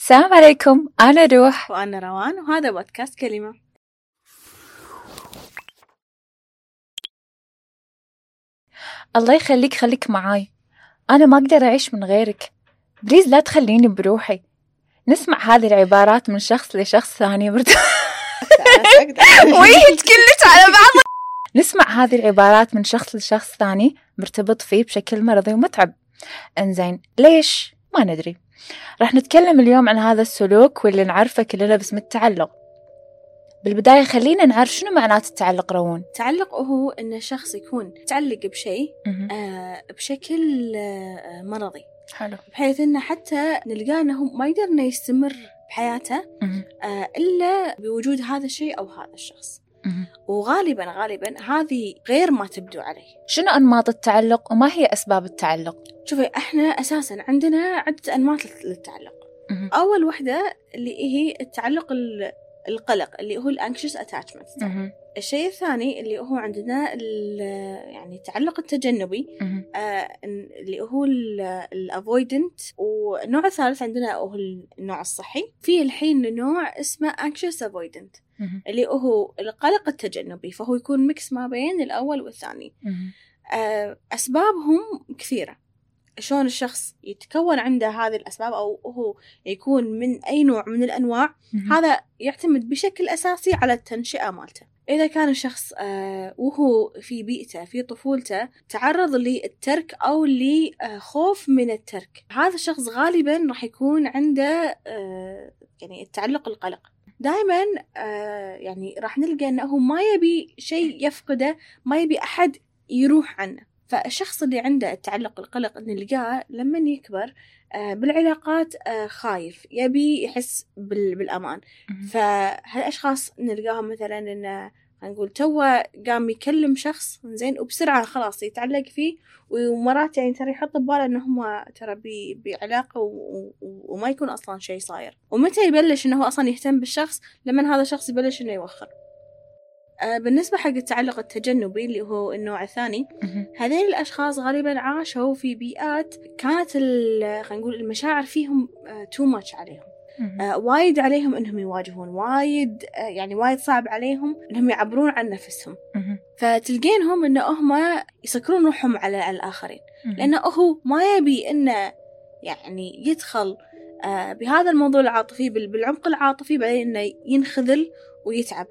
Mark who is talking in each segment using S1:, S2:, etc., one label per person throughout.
S1: السلام عليكم أنا روح.
S2: وأنا روان وهذا بودكاست كلمة.
S1: الله يخليك خليك معاي. أنا ما أقدر أعيش من غيرك. بليز لا تخليني بروحي. نسمع هذه العبارات من شخص لشخص ثاني برد وهي تكلت على بعض. نسمع هذه العبارات من شخص لشخص ثاني مرتبط فيه بشكل مرضي ومتعب. إنزين ليش؟ ما ندري. راح نتكلم اليوم عن هذا السلوك واللي نعرفه كلنا باسم التعلق. بالبداية خلينا نعرف شنو معنات التعلق روون.
S2: التعلق هو أن شخص يكون متعلق بشيء آه بشكل آه مرضي.
S1: حلو.
S2: بحيث أنه حتى نلقاه أنه ما يقدر أنه يستمر بحياته آه إلا بوجود هذا الشيء أو هذا الشخص. وغالبا غالبا هذه غير ما تبدو عليه.
S1: شنو أنماط التعلق وما هي أسباب التعلق؟
S2: شوفي إحنا أساسا عندنا عدة أنماط للتعلق. أول وحدة اللي هي التعلق القلق اللي هو ال anxious attachment الشيء الثاني اللي هو عندنا يعني التعلق التجنبي آه اللي هو ال avoidant والنوع الثالث عندنا هو النوع الصحي. في الحين نوع اسمه anxious avoidant اللي هو القلق التجنبي فهو يكون ميكس ما بين الأول والثاني. آه أسبابهم كثيرة. شلون الشخص يتكون عنده هذه الأسباب أو هو يكون من أي نوع من الأنواع هذا يعتمد بشكل أساسي على التنشئة مالته. إذا كان الشخص آه وهو في بيئته في طفولته تعرض للترك أو لخوف من الترك. هذا الشخص غالبا راح يكون عنده آه يعني التعلق القلق دائما آه يعني راح نلقى أنه ما يبي شيء يفقده ما يبي أحد يروح عنه. فالشخص اللي عنده التعلق القلق نلقاه لما يكبر آه، بالعلاقات آه، خايف يبي يحس بالأمان. فهالأشخاص نلقاهم مثلا إنه نقول توه قام يكلم شخص زين وبسرعة خلاص يتعلق فيه ومرات يعني ترى يحط بباله إنه هم ترى بعلاقة وما يكون أصلا شيء صاير. ومتى يبلش إنه هو أصلا يهتم بالشخص؟ لما هذا الشخص يبلش إنه يوخر. بالنسبة حق التعلق التجنبي اللي هو النوع الثاني هذين الأشخاص غالبا عاشوا في بيئات كانت خلينا نقول المشاعر فيهم تو آه، ماتش عليهم. آه وايد عليهم إنهم يواجهون وايد آه يعني وايد صعب عليهم إنهم يعبرون عن نفسهم. فتلقينهم ان هم يسكرون روحهم على, على الاخرين لأنه هو ما يبي إنه يعني يدخل آه بهذا الموضوع العاطفي بالعمق العاطفي بعدين إنه ينخذل ويتعب.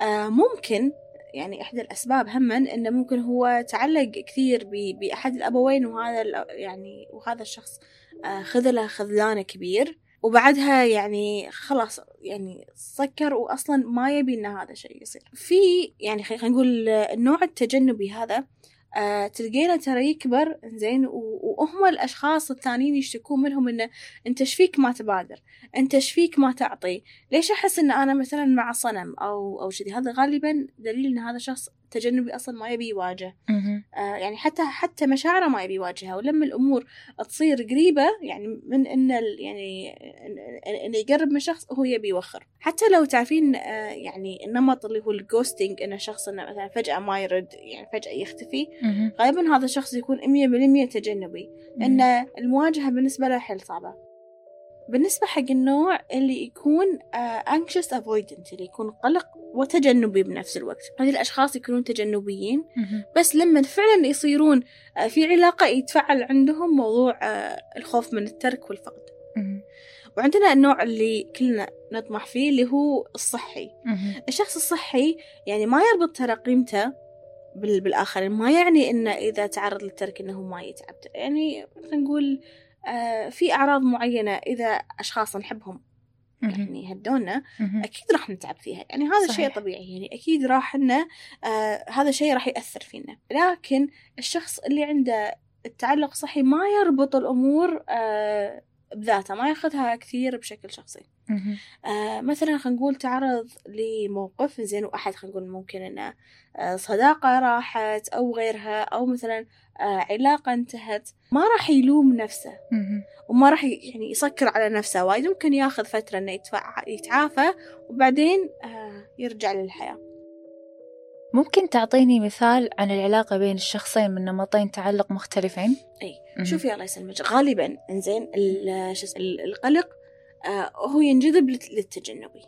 S2: آه ممكن يعني إحدى الأسباب هما إنه ممكن هو تعلق كثير بأحد الأبوين وهذا يعني وهذا الشخص آه خذله خذلان كبير وبعدها يعني خلاص يعني سكر وأصلا ما يبي إن هذا الشيء يصير. في يعني خلينا نقول النوع التجنبي هذا آه تلقينا ترى يكبر زين وهم الأشخاص الثانيين يشتكون منهم إنه أنت شفيك ما تبادر؟ أنت شفيك ما تعطي؟ ليش أحس إن أنا مثلا مع صنم أو أو كذي؟ هذا غالبا دليل إن هذا الشخص تجنبي أصلا ما يبي يواجه. آه يعني حتى حتى مشاعره ما يبي يواجهها. ولما الأمور تصير قريبة يعني من إن يعني انه يقرب من شخص هو يبي يوخر. حتى لو تعرفين آه يعني النمط اللي هو الجوستنج إن الشخص إنه مثلا فجأة ما يرد يعني فجأة يختفي غالبا هذا الشخص يكون 100% تجنبي. لأن المواجهة بالنسبة له حيل صعبة. بالنسبة حق النوع اللي يكون uh, anxious avoidant اللي يكون قلق وتجنبي بنفس الوقت. هذه الأشخاص يكونون تجنبيين. بس لما فعلا يصيرون uh, في علاقة يتفعل عندهم موضوع uh, الخوف من الترك والفقد. وعندنا النوع اللي كلنا نطمح فيه اللي هو الصحي. الشخص الصحي يعني ما يربط ترى قيمته بالآخرين. ما يعني إنه إذا تعرض للترك إنه ما يتعب. يعني خلينا نقول آه في أعراض معينة إذا أشخاص نحبهم يعني هدونا أكيد راح نتعب فيها. يعني هذا شيء طبيعي يعني أكيد راح إنه آه هذا الشيء راح يأثر فينا. لكن الشخص اللي عنده التعلق صحي ما يربط الأمور آه بذاته ما ياخذها كثير بشكل شخصي. آه مثلا خلينا نقول تعرض لموقف زين وأحد خلينا نقول ممكن إنه آه صداقة راحت أو غيرها أو مثلا آه علاقة انتهت ما راح يلوم نفسه. وما راح يعني يسكر على نفسه وايد. ممكن ياخذ فترة إنه يتعافى وبعدين آه يرجع للحياة.
S1: ممكن تعطيني مثال عن العلاقة بين الشخصين من نمطين تعلق مختلفين؟
S2: إي شوفي الله يسلمك. غالبا إنزين القلق آه هو ينجذب للتجنبي.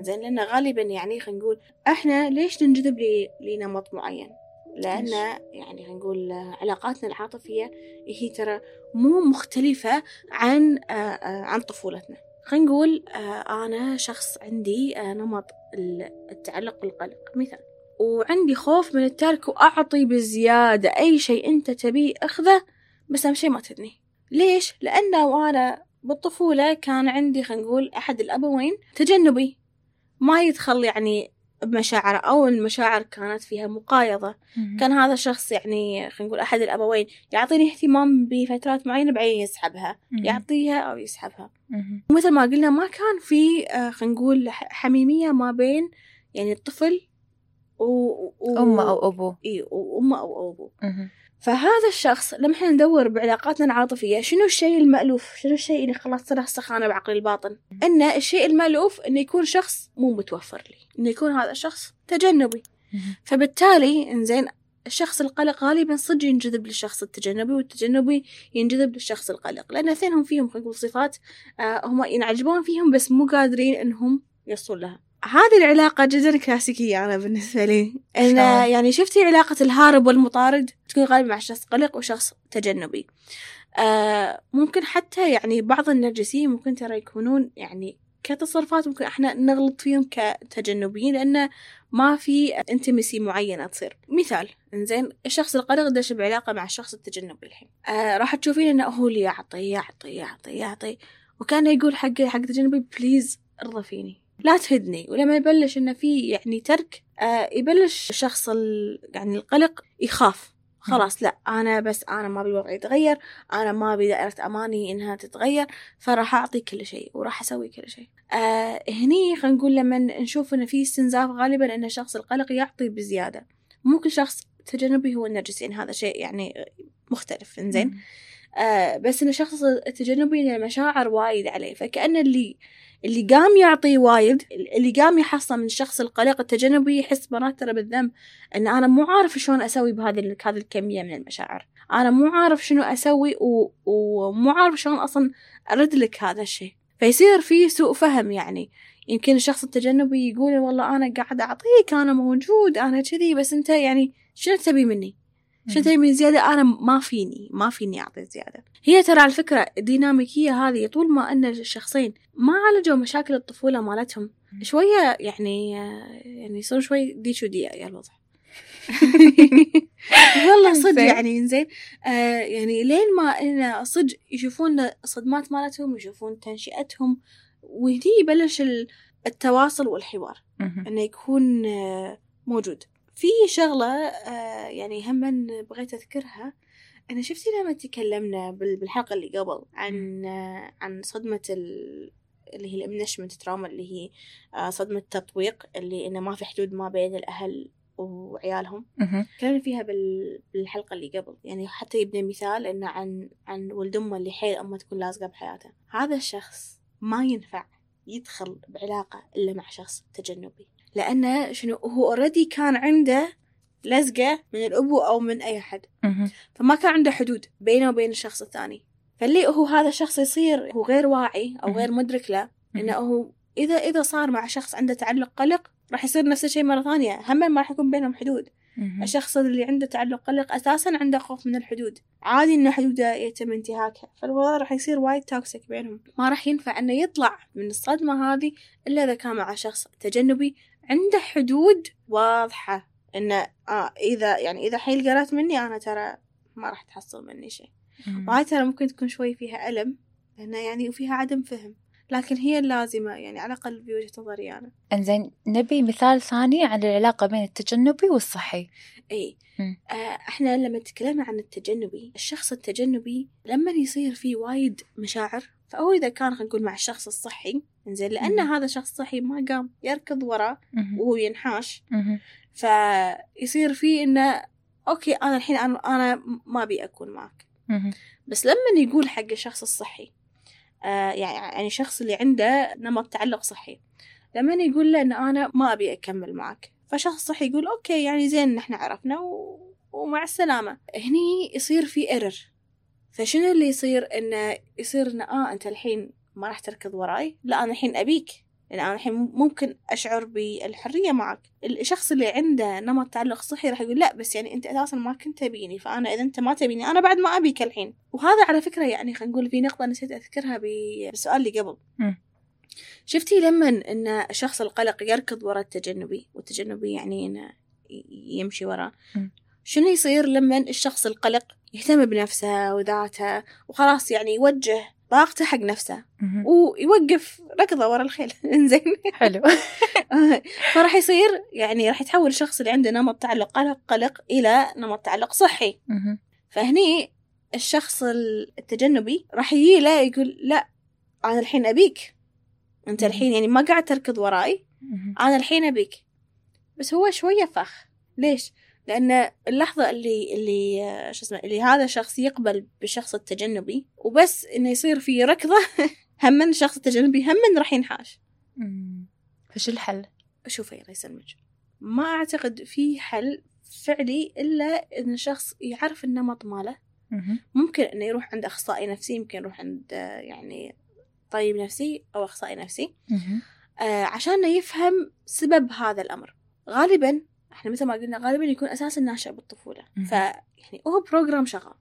S2: زين لأن غالبا يعني خلينا نقول إحنا ليش ننجذب لنمط معين؟ لأن يعني خلينا نقول علاقاتنا العاطفية هي ترى مو مختلفة عن آه آه عن طفولتنا. خلينا نقول آه أنا شخص عندي آه نمط التعلق بالقلق. مثال. وعندي خوف من الترك وأعطي بزيادة أي شيء أنت تبيه أخذه بس أهم شيء ما تدني ليش؟ لأنه وأنا بالطفولة كان عندي خلينا نقول أحد الأبوين تجنبي. ما يدخل يعني بمشاعره أو المشاعر كانت فيها مقايضة. كان هذا الشخص يعني خلينا نقول أحد الأبوين يعطيني اهتمام بفترات معينة بعدين يسحبها. يعطيها أو يسحبها. ومثل ما قلنا ما كان في آه، خلينا نقول حميمية ما بين يعني الطفل و...
S1: و... أمه أو أبوه.
S2: إي وأمه أو أبوه. فهذا الشخص لما إحنا ندور بعلاقاتنا العاطفية شنو الشيء المألوف؟ شنو الشيء اللي خلاص رسخانه بعقل الباطن؟ إن الشيء المألوف إنه يكون شخص مو متوفر لي إنه يكون هذا الشخص تجنبي. فبالتالي إنزين الشخص القلق غالبا صدق ينجذب للشخص التجنبي والتجنبي ينجذب للشخص القلق لأن اثنينهم فيهم خلينا نقول صفات آه هم ينعجبون فيهم بس مو قادرين إنهم يوصلون لها. هذه العلاقة جدا كلاسيكية أنا بالنسبة لي. إن يعني شفتي علاقة الهارب والمطارد؟ تكون غالبا مع شخص قلق وشخص تجنبي. آه ممكن حتى يعني بعض النرجسيين ممكن ترى يكونون يعني كتصرفات ممكن إحنا نغلط فيهم كتجنبيين لأنه ما في intimacy معينة تصير. مثال إنزين الشخص القلق دش بعلاقة مع الشخص التجنبي الحين. آه راح تشوفين إنه هو اللي يعطي يعطي يعطي يعطي. وكان يقول حق حق تجنبي please ارضى فيني لا تهدني ولما يبلش إنه في يعني ترك آه يبلش الشخص يعني القلق يخاف. خلاص لا أنا بس أنا ما أبي الوضع يتغير أنا ما أبي دائرة أماني إنها تتغير فراح أعطي كل شيء وراح أسوي كل شيء. آه هني خلينا نقول لما نشوف إنه في استنزاف غالبا إن الشخص القلق يعطي بزيادة. مو كل شخص تجنبي هو النرجسي يعني هذا شيء يعني مختلف إنزين. آه بس ان الشخص التجنبي المشاعر وايد عليه. فكأن اللي اللي قام يعطي وايد اللي قام يحصل من الشخص القلق التجنبي يحس مرات ترى بالذنب إن أنا مو عارف شلون أسوي بهذه هذه الكمية من المشاعر. أنا مو عارف شنو أسوي و... ومو عارف شلون أصلا أرد لك هذا الشيء. فيصير في سوء فهم يعني. يمكن الشخص التجنبي يقول والله أنا قاعد أعطيك أنا موجود أنا كذي بس أنت يعني شنو تبي مني؟ شو تبي من زيادة أنا ما فيني ما فيني أعطي زيادة. هي ترى على فكرة الديناميكية هذه طول ما أن الشخصين ما عالجوا مشاكل الطفولة مالتهم شوية يعني يعني يصير شوي ديش ودي يا الوضع. والله صدق يعني زين آه يعني لين ما إن صدق يشوفون الصدمات مالتهم يشوفون تنشئتهم وهني يبلش التواصل والحوار. إنه يكون آه موجود. في شغلة آه يعني هم بغيت أذكرها. أنا شفتي لما تكلمنا بالحلقة اللي قبل عن آه عن صدمة اللي هي الإمنشمنت تراما اللي هي آه صدمة التطويق اللي إنه ما في حدود ما بين الأهل وعيالهم. تكلمنا فيها بالحلقة اللي قبل. يعني حتى يبني مثال إنه عن عن ولد أمه اللي حيل أمه تكون لازقة بحياته. هذا الشخص ما ينفع يدخل بعلاقة إلا مع شخص تجنبي. لأنه شنو هو اوريدي كان عنده لزقة من الأبو أو من أي أحد. فما كان عنده حدود بينه وبين الشخص الثاني. فاللي هو هذا الشخص يصير هو غير واعي أو غير مدرك له إنه هو إذا إذا صار مع شخص عنده تعلق قلق راح يصير نفس الشيء مرة ثانية. هم ما راح يكون بينهم حدود. الشخص اللي عنده تعلق قلق أساسا عنده خوف من الحدود. عادي إن حدوده يتم انتهاكها. فالوضع راح يصير وايد توكسيك بينهم. ما راح ينفع إنه يطلع من الصدمة هذه إلا إذا كان مع شخص تجنبي عنده حدود واضحة إنه آه إذا يعني إذا حيل قرأت مني أنا ترى ما راح تحصل مني شيء. وهاي ترى ممكن تكون شوي فيها ألم لأنه يعني وفيها عدم فهم. لكن هي اللازمة يعني على الأقل بوجهة نظري أنا.
S1: إنزين نبي مثال ثاني عن العلاقة بين التجنبي والصحي.
S2: إي. آه إحنا لما تكلمنا عن التجنبي الشخص التجنبي لما يصير فيه وايد مشاعر فهو إذا كان خلينا نقول مع الشخص الصحي إنزين لأن هذا شخص صحي ما قام يركض وراه وهو ينحاش. فيصير فيه إنه okay أنا الحين أنا, أنا ما أبي أكون معك. بس لما يقول حق الشخص الصحي آه يعني يعني الشخص اللي عنده نمط تعلق صحي لما يقول له إن أنا ما أبي أكمل معك فشخص صحي يقول okay يعني زين إحنا عرفنا و... ومع السلامة. هني يصير في error فشنو اللي يصير؟ إنه يصير إنه آه أنت الحين ما راح تركض وراي. لا أنا الحين أبيك. لأن أنا الحين ممكن أشعر بالحرية معك. الشخص اللي عنده نمط تعلق صحي راح يقول لا بس يعني أنت أساسا ما كنت تبيني. فأنا إذا أنت ما تبيني أنا بعد ما أبيك الحين. وهذا على فكرة يعني خلينا نقول في نقطة نسيت أذكرها بالسؤال اللي قبل.
S1: م.
S2: شفتي لما إن الشخص القلق يركض وراء التجنبي والتجنبي يعني إنه يمشي وراه؟ شنو يصير لما الشخص القلق يهتم بنفسه وذاته وخلاص يعني يوجه طاقته حق نفسه. ويوقف ركضه ورا الخيل. إنزين.
S1: حلو.
S2: فراح يصير يعني راح يتحول الشخص اللي عنده نمط تعلق قلق قلق إلى نمط تعلق صحي. فهني الشخص التجنبي راح يجي له يقول لا أنا الحين أبيك. أنت الحين يعني ما قاعد تركض وراي. أنا الحين أبيك. بس هو شوية فخ. ليش؟ لأن اللحظة اللي اللي شو اسمه اللي هذا الشخص يقبل بالشخص التجنبي وبس إنه يصير في ركضة هم الشخص التجنبي هم راح ينحاش.
S1: فش الحل؟
S2: شوفي الله يسلمك ما أعتقد في حل فعلي إلا إن الشخص يعرف النمط ماله ممكن إنه يروح عند أخصائي نفسي يمكن يروح عند يعني طبيب نفسي أو أخصائي نفسي. آه عشان يفهم سبب هذا الأمر. غالبا إحنا مثل ما قلنا غالبا يكون أساسا ناشئ بالطفولة. ف يعني هو program شغال.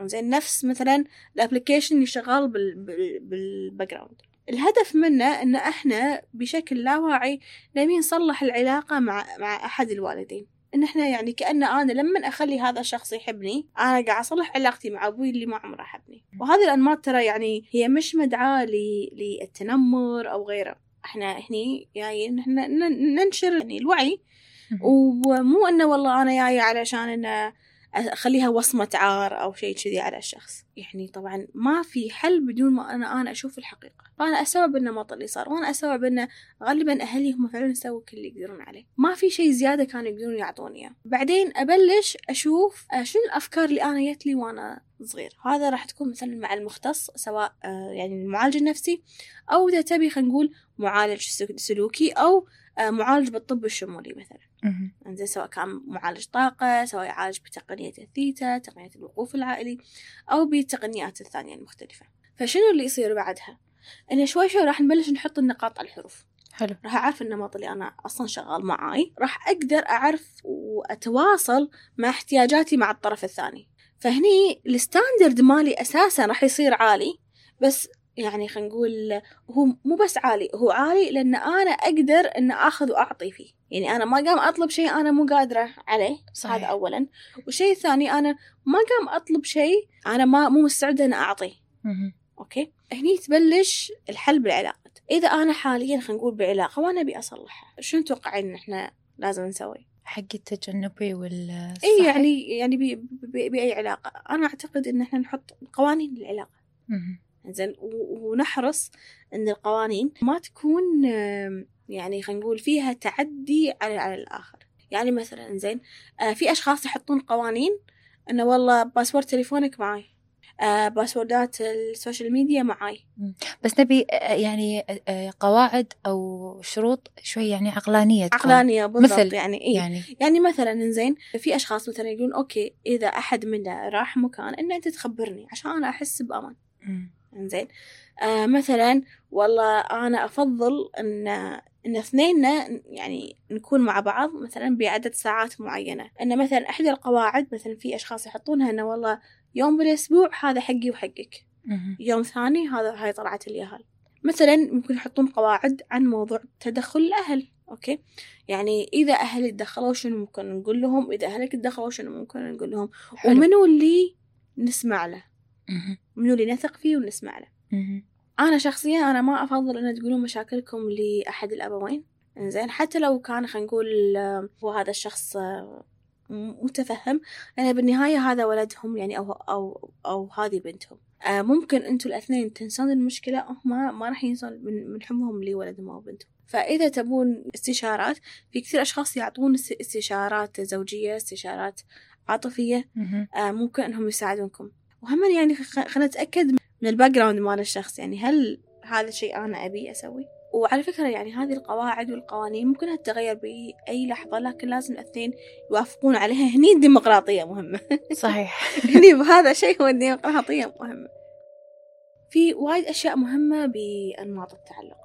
S2: زين نفس مثلا ال application اللي شغال بال بال background الهدف منه إن إحنا بشكل لا واعي نبي نصلح العلاقة مع مع أحد الوالدين. إن إحنا يعني كأن أنا لما أخلي هذا الشخص يحبني أنا قاعد أصلح علاقتي مع أبوي اللي ما عمره حبني وهذه الأنماط ترى يعني هي مش مدعاة للتنمر أو غيره. إحنا هني يعني إحنا ننشر يعني الوعي ومو إنه والله أنا جاية علشان إنه أخليها وصمة عار أو شيء كذي على الشخص. يعني طبعا ما في حل بدون ما أنا أنا أشوف الحقيقة. فأنا استوعب النمط اللي صار. وأنا استوعب إنه غالبا أهلي هم فعلا سووا كل اللي يقدرون عليه. ما في شيء زيادة كانوا يقدرون يعطوني إياه. بعدين أبلش أشوف شنو الأفكار اللي أنا جت لي وأنا صغير. هذا راح تكون مثلا مع المختص سواء آه، يعني المعالج النفسي أو إذا تبي خلينا نقول معالج سلوكي أو معالج بالطب الشمولي مثلا. إنزين سواء كان معالج طاقة سواء يعالج بتقنية الثيتا تقنية الوقوف العائلي أو بالتقنيات الثانية المختلفة. فشنو اللي يصير بعدها؟ إن شوي شوي راح نبلش نحط النقاط على الحروف.
S1: حلو.
S2: راح أعرف النمط اللي أنا أصلا شغال معاي. راح أقدر أعرف وأتواصل مع احتياجاتي مع الطرف الثاني. فهني ال standard مالي أساسا راح يصير عالي بس يعني خلينا نقول هو مو بس عالي هو عالي لأن أنا أقدر أن أخذ وأعطي فيه. يعني أنا ما قام أطلب شيء أنا مو قادرة عليه صحيح. هذا أولا. والشيء الثاني أنا ما قام أطلب شيء أنا ما مو مستعدة أن أعطيه. okay؟ هني تبلش الحل بالعلاقات. إذا أنا حاليا خلينا نقول بعلاقة وأنا أبي أصلحها شنو تتوقعين إن إحنا لازم نسوي؟
S1: حق التجنبي وال
S2: إي يعني يعني بي بي بأي علاقة. أنا أعتقد إن إحنا نحط قوانين للعلاقة. زين ونحرص إن القوانين ما تكون يعني خلينا نقول فيها تعدي على على الآخر. يعني مثلا زين آه، في أشخاص يحطون قوانين إنه والله password تليفونك معي آه passwordات ال social media معاي.
S1: بس نبي آه، يعني قواعد أو شروط شوي يعني عقلانية
S2: تكون. عقلانية بالضبط مثل يعني إيه؟ يعني. يعني مثلا زين في أشخاص مثلا يقولون okay إذا أحد منا راح مكان ان أنت تخبرني عشان أنا أحس بأمان. زين آه مثلا والله أنا أفضل إن إن اثنيننا يعني نكون مع بعض مثلا بعدد ساعات معينة. إن مثلا إحدى القواعد مثلا في أشخاص يحطونها إنه والله يوم بالأسبوع هذا حقي وحقك. يوم ثاني هذا هاي طلعت اليهال مثلا ممكن يحطون قواعد عن موضوع تدخل الأهل okay؟ يعني إذا أهلي تدخلوا شنو ممكن نقول لهم؟ إذا أهلك تدخلوا شنو ممكن نقول لهم؟ حلو. ومنو اللي نسمع له؟ منو اللي نثق فيه ونسمع له. أنا شخصيا أنا ما أفضل أن تقولون مشاكلكم لأحد الأبوين. إنزين حتى لو كان خلينا نقول آه، هو هذا الشخص آه، متفهم يعني بالنهاية هذا ولدهم يعني أو أو أو هذه بنتهم. آه، ممكن أنتوا الأثنين تنسون المشكلة هم ما راح ينسون من, من حبهم لولدهم أو بنتهم. فإذا تبون استشارات في كثير أشخاص يعطون استشارات زوجية استشارات عاطفية ممكن أنهم يساعدونكم. وهم يعني خلينا نتأكد من ال background مال الشخص. يعني هل هذا الشيء أنا أبي أسوي؟ وعلى فكرة يعني هذه القواعد والقوانين ممكن تتغير بأي لحظة لكن لازم الأثنين يوافقون عليها. هني الديمقراطية مهمة.
S1: صحيح.
S2: هني بهذا شيء هو الديمقراطية مهمة. في وايد أشياء مهمة بأنماط التعلق.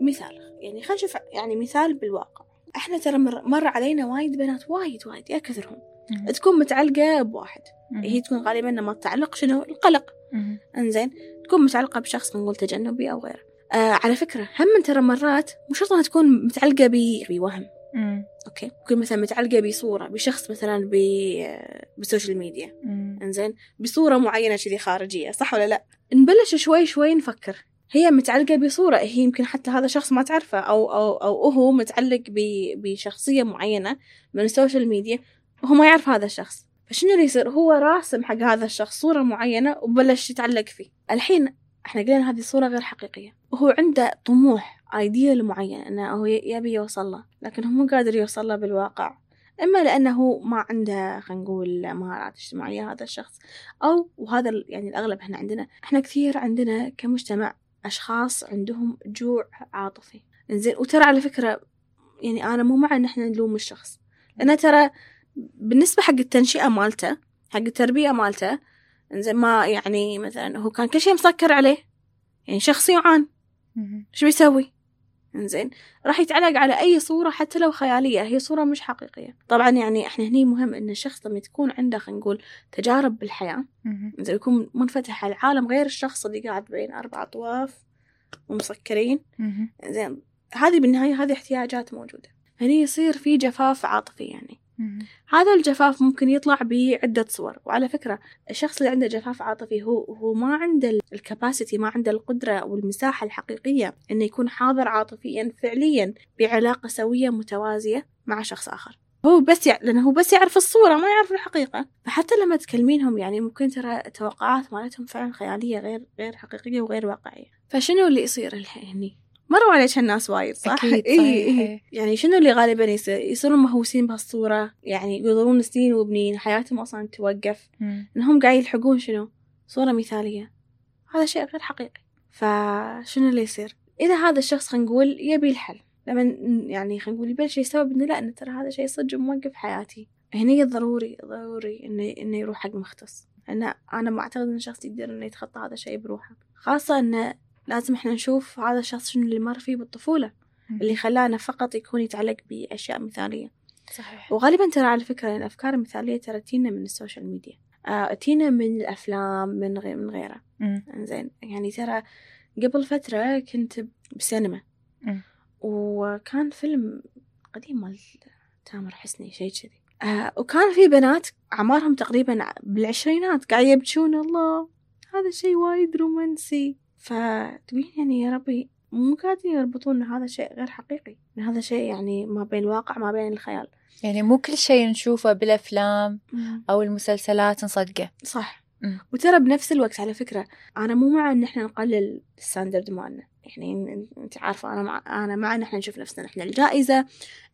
S2: مثال يعني خلينا نشوف يعني مثال بالواقع. إحنا ترى مر, مر علينا وايد بنات وايد وايد يا كثرهم. تكون متعلقة بواحد. هي تكون غالبا نمط تعلق شنو؟ القلق. إنزين. تكون متعلقة بشخص نقول تجنبي أو غيره. آه على فكرة هم ترى مرات مو شرط إنها تكون متعلقة بوهم
S1: مم.
S2: okay. تكون مثلا متعلقة بصورة بشخص مثلا ب بال social media.
S1: مم.
S2: إنزين. بصورة معينة كذي خارجية صح ولا لا؟ نبلش شوي شوي نفكر. هي متعلقة بصورة هي يمكن حتى هذا شخص ما تعرفه أو أو أو هو متعلق ب- بشخصية معينة من ال social media. وهو ما يعرف هذا الشخص. فشنو اللي يصير؟ هو راسم حق هذا الشخص صورة معينة وبلش يتعلق فيه. الحين إحنا قلنا هذه الصورة غير حقيقية. وهو عنده طموح ideal معين إنه هو يبي يوصل له لكن هو مو قادر يوصل له بالواقع. إما لأنه ما عنده خلينا نقول مهارات اجتماعية هذا الشخص أو وهذا يعني الأغلب إحنا عندنا إحنا كثير عندنا كمجتمع أشخاص عندهم جوع عاطفي. إنزين وترى على فكرة يعني أنا مو مع إن إحنا نلوم الشخص. لأن ترى بالنسبة حق التنشئة مالته حق التربية مالته إنزين ما يعني مثلا هو كان كل شيء مسكر عليه يعني شخص يعان. شو بيسوي إنزين راح يتعلق على أي صورة حتى لو خيالية هي صورة مش حقيقية طبعا يعني إحنا هني مهم إن الشخص لما تكون عنده خلينا نقول تجارب بالحياة. إنزين يكون منفتح على العالم غير الشخص اللي قاعد بين أربع طواف ومسكرين
S1: مم.
S2: زين هذه بالنهاية هذه احتياجات موجودة هني يصير في جفاف عاطفي يعني. هذا الجفاف ممكن يطلع بعدة صور وعلى فكرة الشخص اللي عنده جفاف عاطفي هو هو ما عنده الكباسيتي ما عنده القدرة والمساحة الحقيقية إنه يكون حاضر عاطفيا فعليا بعلاقة سوية متوازية مع شخص آخر. هو بس يع... لأنه هو بس يعرف الصورة ما يعرف الحقيقة. فحتى لما تكلمينهم يعني ممكن ترى التوقعات مالتهم فعلا خيالية غير غير حقيقية وغير واقعية. فشنو اللي يصير هني؟ مروا عليك هالناس وايد صح؟
S1: أكيد، صحيح،
S2: إيه.
S1: إيه.
S2: يعني شنو اللي غالبا يصير؟ يصيرون مهووسين بهالصورة يعني يقدرون سنين وبنين حياتهم أصلا توقف
S1: مم.
S2: إنهم قاعد يلحقون شنو؟ صورة مثالية هذا شيء غير حقيقي فشنو اللي يصير؟ إذا هذا الشخص خلينا نقول يبي الحل لما يعني خلينا نقول يبلش يستوعب إنه لا إنه ترى هذا شيء صدق موقف حياتي هني ضروري ضروري إنه إنه يروح حق مختص أنا أنا ما أعتقد إن الشخص يقدر إنه يتخطى هذا الشيء بروحه خاصة إنه لازم إحنا نشوف هذا الشخص شنو اللي مر فيه بالطفولة اللي خلانه فقط يكون يتعلق بأشياء مثالية.
S1: صحيح.
S2: وغالبا ترى على فكرة الأفكار المثالية ترى تينا من ال social media. آه تينا من الأفلام من غير من غيره. زين يعني ترى قبل فترة كنت بسينما.
S1: مم.
S2: وكان فيلم قديم مال تامر حسني شيء كذي. آه وكان في بنات أعمارهم تقريبا بالعشرينات قاعد يبكون الله هذا شيء وايد رومانسي. فتقولين يعني يا ربي مو قاعدين يربطون هذا شيء غير حقيقي. إن هذا شيء يعني ما بين الواقع ما بين الخيال.
S1: يعني مو كل شيء نشوفه بالأفلام أو المسلسلات نصدقه.
S2: صح. وترى بنفس الوقت على فكرة أنا مو مع إن إحنا نقلل الستاندرد مالنا. يعني أنت عارفة أنا مع أنا مع إن إحنا نشوف نفسنا إحنا الجائزة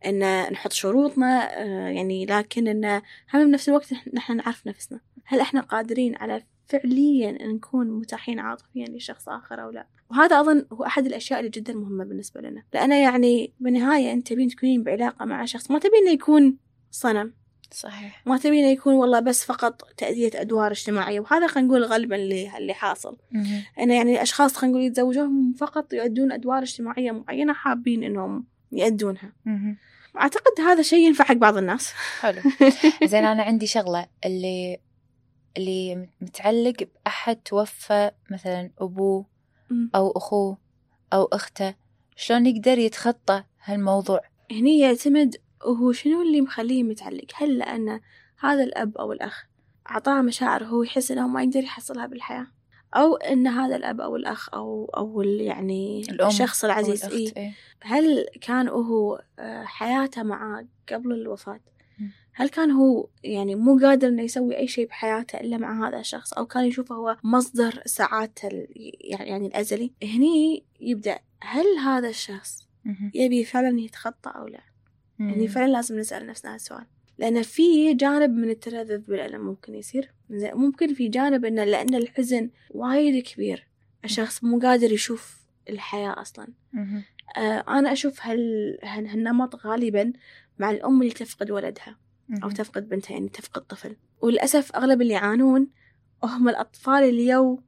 S2: إن نحط شروطنا آه، يعني لكن إن هم بنفس الوقت نحن نعرف نفسنا. هل إحنا قادرين على فعليا أن نكون متاحين عاطفيا لشخص آخر أو لا. وهذا أظن هو أحد الأشياء اللي جدا مهمة بالنسبة لنا. لأن يعني بالنهاية أنت تبين تكونين بعلاقة مع شخص ما تبين يكون صنم.
S1: صحيح.
S2: ما تبينه يكون والله بس فقط تأدية أدوار اجتماعية. وهذا خلينا نقول غالبا اللي اللي حاصل. إنه يعني الأشخاص خلينا نقول يتزوجون فقط يؤدون أدوار اجتماعية معينة حابين إنهم يأدونها. أعتقد هذا شيء ينفع حق بعض الناس.
S1: حلو. زين أنا عندي شغلة اللي اللي متعلق بأحد توفى مثلا أبوه. أو أخوه أو أخته شلون يقدر يتخطى هالموضوع
S2: هني يعتمد هو شنو اللي مخليه متعلق هل لأن هذا الأب أو الأخ أعطاه مشاعر هو يحس إنه ما يقدر يحصلها بالحياة أو إن هذا الأب أو الأخ أو أو يعني
S1: الأم
S2: الشخص العزيز إيه
S1: إيه.
S2: هل كان هو آه، حياته معاه قبل الوفاة. هل كان هو يعني مو قادر إنه يسوي أي شيء بحياته إلا مع هذا الشخص؟ أو كان يشوفه هو مصدر سعادته يعني الأزلي. هني يبدأ هل هذا الشخص. يبي فعلا يتخطى أو لا؟ يعني. فعلا لازم نسأل نفسنا هالسؤال لأن في جانب من التلذذ بالألم ممكن يصير. ممكن في جانب إنه لأن الحزن وايد كبير. الشخص مو قادر يشوف الحياة أصلا.
S1: مم.
S2: آه، أنا أشوف هال... هال- هالنمط غالبا مع الأم اللي تفقد ولدها. أو. تفقد بنتها يعني تفقد طفل وللأسف أغلب اللي يعانون هم الأطفال اللي يو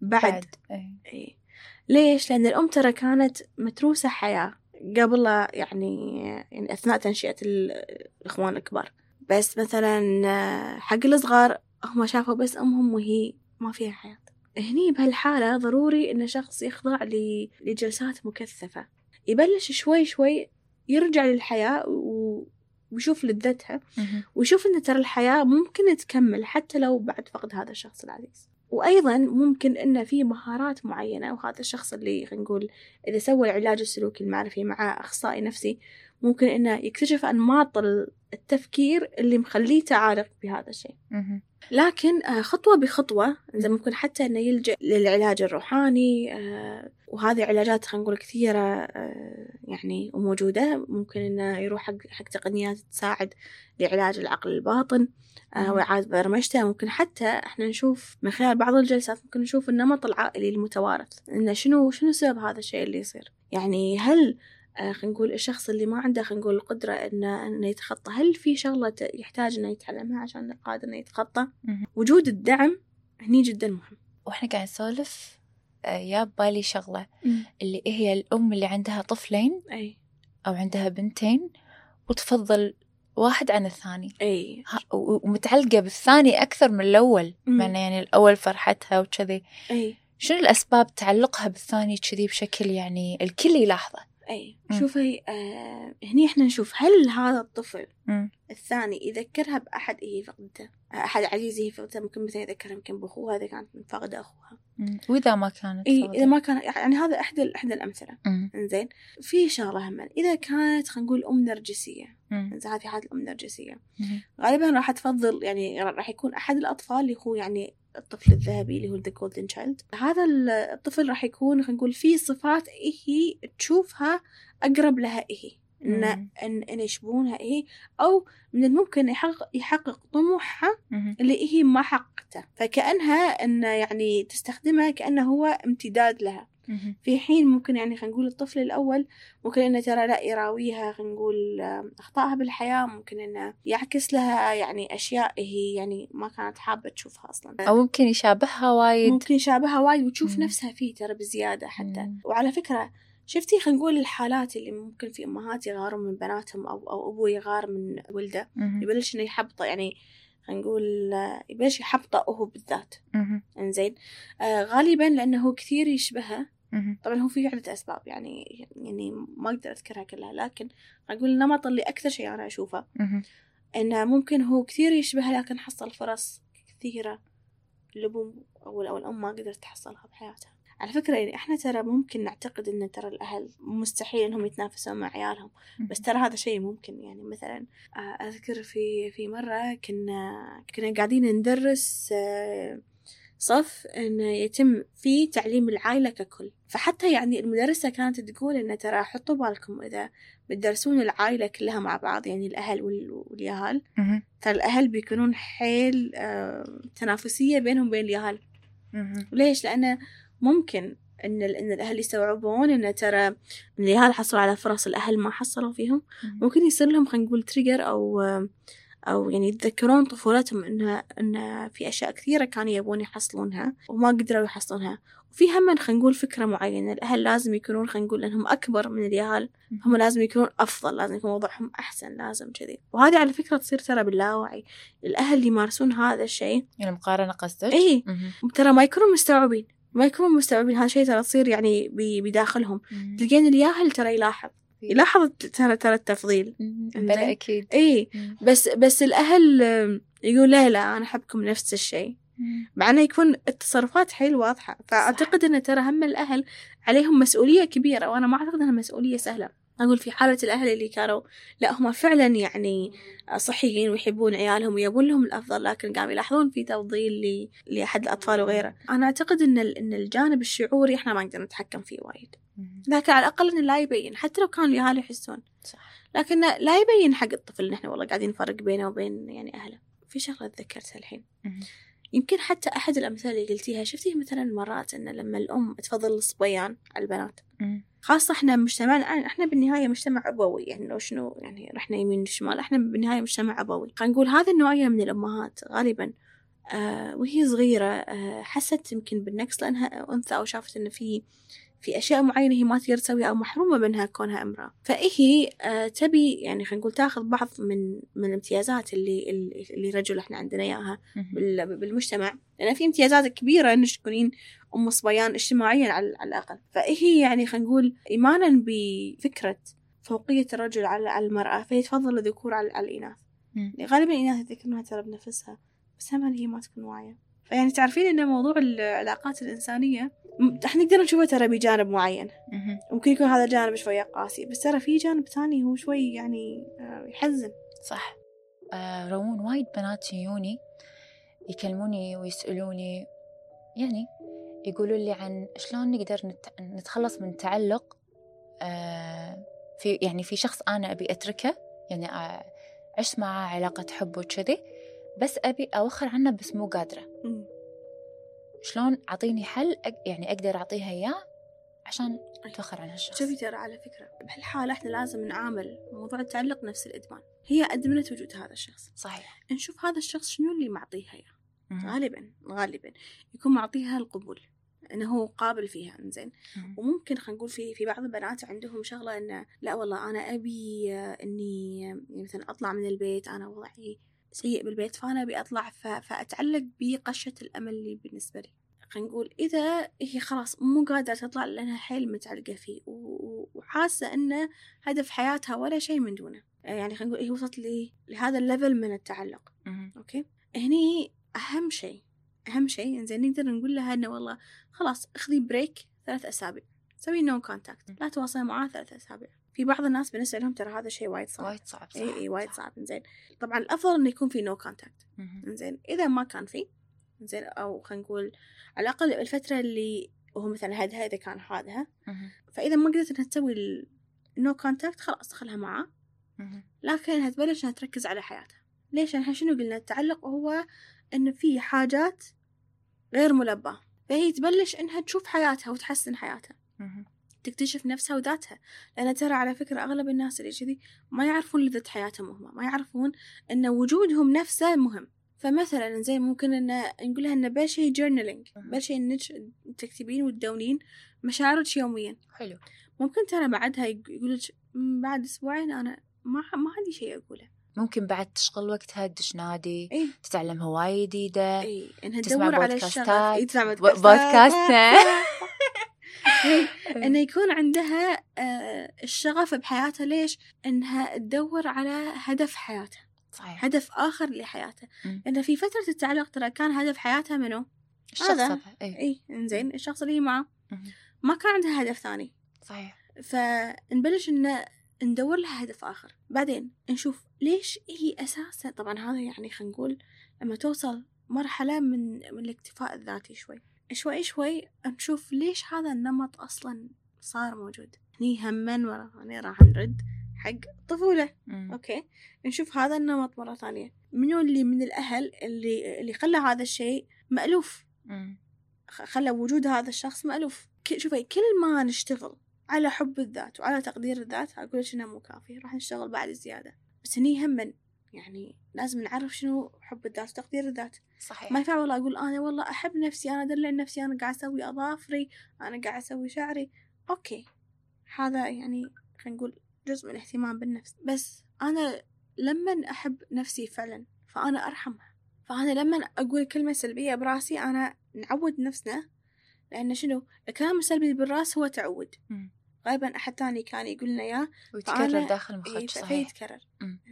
S2: بعد,
S1: بعد إيه.
S2: إيه. ليش؟ لأن الأم ترى كانت متروسة حياة قبل يعني يعني أثناء تنشئة الإخوان الكبار بس مثلا آه، حق الصغار هم شافوا بس أمهم وهي ما فيها حياة هني بهالحالة ضروري إن شخص يخضع لجلسات مكثفة يبلش شوي شوي يرجع للحياة ويشوف لذتها. ويشوف إن ترى الحياة ممكن تكمل حتى لو بعد فقد هذا الشخص العزيز. وأيضا ممكن إن في مهارات معينة وهذا الشخص اللي خلينا نقول إذا سوى العلاج السلوكي المعرفي مع أخصائي نفسي ممكن إنه يكتشف أنماط التفكير اللي مخليه تعالق بهذا الشيء. لكن آه، خطوة بخطوة زي ممكن حتى إنه يلجأ للعلاج الروحاني آه، وهذه علاجات خلينا نقول كثيرة آه، يعني وموجودة. ممكن إنه يروح حق حق تقنيات تساعد لعلاج العقل الباطن وإعادة برمجته. ممكن حتى إحنا نشوف من خلال بعض الجلسات ممكن نشوف النمط العائلي المتوارث. إنه شنو شنو سبب هذا الشيء اللي يصير؟ يعني هل خلينا نقول الشخص اللي ما عنده خلينا نقول القدرة إنه إنه يتخطى. هل في شغلة يحتاج إنه يتعلمها عشان قادر إنه يتخطى؟ وجود الدعم هني جدا مهم.
S1: وإحنا قاعد نسولف آه، يا بالي شغلة. اللي هي الأم اللي عندها طفلين
S2: أي.
S1: أو عندها بنتين وتفضل واحد عن الثاني.
S2: أي.
S1: ومتعلقة بالثاني أكثر من الأول. معنى يعني الأول فرحتها وكذي.
S2: أي.
S1: شنو الأسباب تعلقها بالثاني كذي بشكل يعني الكل يلاحظه؟
S2: اي شوفي آه هني إحنا نشوف هل هذا الطفل
S1: مم.
S2: الثاني يذكرها بأحد؟ هي فقدته أحد عزيز هي فقدته ممكن مثلا يذكرها يمكن بأخوها إذا كانت فاقدة أخوها.
S1: مم. وإذا ما كانت
S2: إيه إذا ما كان يعني هذا أحد الأمثلة
S1: مم.
S2: إنزين في شغلة هم إذا كانت خلينا نقول أم نرجسية
S1: مم.
S2: إنزين هذه حالة الأم النرجسية
S1: مم.
S2: غالبا راح تفضل يعني راح يكون أحد الأطفال اللي هو يعني الطفل الذهبي اللي هو the golden child هذا الطفل راح يكون خلينا نقول في صفات هي تشوفها أقرب لها هي إن إن إن يشبهونها هي أو من الممكن يحقق يحقق طموحها اللي هي ما حققته. فكأنها إن يعني تستخدمها كأنه هو امتداد لها. في حين ممكن يعني خلينا نقول الطفل الأول ممكن إنه ترى لا يراويها خلينا نقول أخطائها بالحياة ممكن إنه يعكس لها يعني أشياء هي يعني ما كانت حابة تشوفها أصلا.
S1: أو ممكن يشابهها وايد.
S2: ممكن يشابهها وايد وتشوف نفسها فيه ترى بزيادة حتى. وعلى فكرة شفتي خلينا نقول الحالات اللي ممكن في أمهات يغاروا من بناتهم أو أو أبو يغار من ولده؟ يبلش إنه يحبطه يعني خلينا نقول يبلش يحبطه هو بالذات. إنزين. آه غالبا لأنه هو كثير يشبهه. طبعا هو في عدة أسباب يعني يعني ما أقدر أذكرها كلها لكن أقول النمط اللي أكثر شيء أنا أشوفه. إنه ممكن هو كثير يشبهه لكن حصل فرص كثيرة الأبو أو أو الأم ما قدرت تحصلها بحياتها. على فكرة يعني إحنا ترى ممكن نعتقد إن ترى الأهل مستحيل إنهم يتنافسون مع عيالهم. بس ترى هذا شيء ممكن. يعني مثلا آه، أذكر في في مرة كنا كنا قاعدين ندرس آه، صف إنه يتم فيه تعليم العائلة ككل. فحتى يعني المدرسة كانت تقول إنه ترى حطوا بالكم إذا بتدرسون العائلة كلها مع بعض يعني الأهل والياهل ترى الأهل بيكونون حيل آه، تنافسية بينهم وبين الياهل ليش؟ لأنه ممكن إن إن الأهل يستوعبون إن ترى إن الياهل حصلوا على فرص الأهل ما حصلوا فيهم. ممكن يصير لهم خلينا نقول تريجر أو أو يعني يتذكرون طفولتهم ان إن في أشياء كثيرة كانوا يبون يحصلونها وما قدروا يحصلونها. وفي هم خلينا نقول فكرة معينة الأهل لازم يكونون خلينا نقول إنهم أكبر من الياهل هم لازم يكونون أفضل لازم يكون وضعهم أحسن لازم كذي. وهذه على فكرة تصير ترى باللاوعي. الأهل يمارسون هذا الشيء
S1: يعني المقارنه قصدك؟
S2: اي ترى ما يكونون مستوعبين. ما يكونون مستوعبين هذا الشيء ترى تصير يعني بداخلهم. تلقين الياهل ترى يلاحظ. يلاحظ ترى ترى التفضيل.
S1: بلا أكيد.
S2: إي. بس بس الأهل يقول لا لا أنا أحبكم نفس الشيء. مع إنه يكون التصرفات حيل واضحة. فأعتقد إن ترى هم الأهل عليهم مسؤولية كبيرة وأنا ما أعتقد إنها مسؤولية سهلة. أقول في حالة الأهل اللي كانوا لا هم فعلا يعني صحيين ويحبون عيالهم ويبون لهم الأفضل لكن قاموا يلاحظون في تفضيل لأحد الأطفال وغيره. أنا أعتقد إن إن الجانب الشعوري إحنا ما نقدر نتحكم فيه وايد. لكن على الأقل إنه لا يبين حتى لو كانوا الأهل يحسون.
S1: صح.
S2: لكن لا يبين حق الطفل إن إحنا والله قاعدين نفرق بينه وبين يعني أهله. في شغلة تذكرتها الحين. يمكن حتى أحد الأمثلة اللي قلتيها شفتي مثلا مرات إن لما الأم تفضل الصبيان على البنات خاصة إحنا مجتمعنا إحنا بالنهاية مجتمع أبوي يعني لو شنو يعني رحنا يمين شمال إحنا بالنهاية مجتمع أبوي. خلينا نقول هذه النوعية من الأمهات غالبا آه وهي صغيرة آه حست يمكن بالنقص لأنها أنثى أو شافت إن في في أشياء معينة هي ما تقدر تسويها أو محرومة منها كونها أمرأة. فهي آه تبي يعني خلينا نقول تاخذ بعض من من الامتيازات اللي اللي رجل إحنا عندنا إياها بالمجتمع. لأن في امتيازات كبيرة إنك تكونين أم صبيان اجتماعيا على الأقل. فهي يعني خلينا نقول إيمانا بفكرة فوقية الرجل على المرأة فهي تفضل الذكور على الإناث. يعني غالبا الإناث يذكرونها ترى بنفسها بس هم هي ما تكون واعية. فيعني تعرفين إن موضوع العلاقات الإنسانية إحنا نقدر نشوفه ترى بجانب معين. ممكن يكون هذا الجانب شوية قاسي بس ترى في جانب ثاني هو شوي يعني آه، يحزن.
S1: صح. آه روون وايد بنات يجوني يكلموني ويسألوني يعني يقولوا لي عن شلون نقدر نتخلص من تعلق آه في يعني في شخص أنا أبي أتركه يعني آه، عشت معاه علاقة حب وكذي. بس أبي أوخر عنه بس مو قادرة. شلون أعطيني حل؟ يعني أقدر أعطيها إياه عشان توخر عن هالشخص
S2: شوفي ترى على فكرة بهالحالة إحنا لازم نعامل موضوع التعلق نفس الإدمان. هي أدمنت وجود هذا الشخص.
S1: صحيح.
S2: نشوف هذا الشخص شنو اللي معطيها إياه. غالبا غالبا يكون معطيها القبول إنه هو قابل فيها إنزين. وممكن خلينا نقول في في بعض البنات عندهم شغلة إنه لا والله أنا أبي إني مثلا أطلع من البيت أنا وضعي سيء بالبيت فأنا أبي أطلع فأتعلق بقشة الأمل اللي بالنسبة لي. خلينا نقول إذا هي خلاص مو قادرة تطلع لأنها حيل متعلقة فيه وحاسة إنه هدف حياتها ولا شيء من دونه. يعني خلينا نقول هي وصلت لهذا ال level من التعلق. okay؟ هني أهم شيء أهم شيء إنزين نقدر نقول لها إنه والله خلاص اخذي break ثلاث أسابيع. سوي no contact لا تواصلي معاه ثلاث أسابيع. في بعض الناس بالنسبة لهم ترى هذا شيء وايد صعب.
S1: وايد صعب
S2: صح اي اي وايد صعب. زين طبعا الأفضل إنه يكون في no contact زين إذا ما كان في زين أو خلينا نقول على الأقل الفترة اللي وهو مثلا هذا إذا كان هذا فإذا ما قدرت إنها تسوي ال no contact خلاص خلها معاه. لكن إنها تبلش إنها تركز على حياتها. ليش؟ إحنا شنو قلنا؟ التعلق هو إن في حاجات غير ملباة. فهي تبلش إنها تشوف حياتها وتحسن حياتها. تكتشف نفسها وذاتها. لأن ترى على فكرة أغلب الناس اللي كذي ما يعرفون لذة حياتهم هم ما يعرفون أن وجودهم نفسه مهم. فمثلا زي ممكن إن نقول لها انه بلشي جورنالينج بلشي انك تكتبين وتدونين مشاعرك يوميا.
S1: حلو.
S2: ممكن ترى بعدها يقول لك بعد أسبوعين أنا ما ما عندي شيء أقوله.
S1: ممكن بعد تشغل وقتها تدش نادي
S2: إيه؟
S1: تتعلم هواية جديدة
S2: إيه؟ إنها تدور على الشغف.
S1: تسمع بودكاست
S2: انه يكون عندها آه، الشغف بحياتها ليش؟ إنها تدور على هدف حياتها
S1: صحيح.
S2: هدف آخر لحياتها لأن في فترة التعلق ترى كان هدف حياتها منو؟
S1: الشخص هذا.
S2: اي إيه. إنزين الشخص اللي هي معه. ما كان عندها هدف ثاني.
S1: صحيح.
S2: فنبلش إن ندور لها هدف آخر. بعدين نشوف ليش هي أساسا طبعا هذا يعني خلينا نقول لما توصل مرحلة من من الاكتفاء الذاتي شوي. شوي شوي نشوف ليش هذا النمط أصلا صار موجود. هني هما مرة ثانية راح نرد حق الطفولة okay؟ نشوف هذا النمط مرة ثانية. منو اللي من الأهل اللي اللي خلى هذا الشيء مألوف؟ خلى وجود هذا الشخص مألوف. شوفي كل ما نشتغل على حب الذات وعلى تقدير الذات أقول لك إنه مو كافي راح نشتغل بعد زيادة. بس هني هم يعني لازم نعرف شنو حب الذات وتقدير الذات.
S1: صحيح.
S2: ما ينفع والله أقول أنا والله أحب نفسي أنا أدلع نفسي أنا قاعد أسوي أظافري أنا قاعد أسوي شعري. أوكي. هذا يعني خلينا نقول جزء من الاهتمام بالنفس. بس أنا لما أحب نفسي فعلا فأنا أرحمها. فأنا لما أقول كلمة سلبية براسي أنا نعود نفسنا. لأن شنو؟ الكلام السلبي بالراس هو تعود. غالبا أحد ثاني كان يقول لنا إياه
S1: ويتكرر داخل مخك إيه صحيح.
S2: فيتكرر.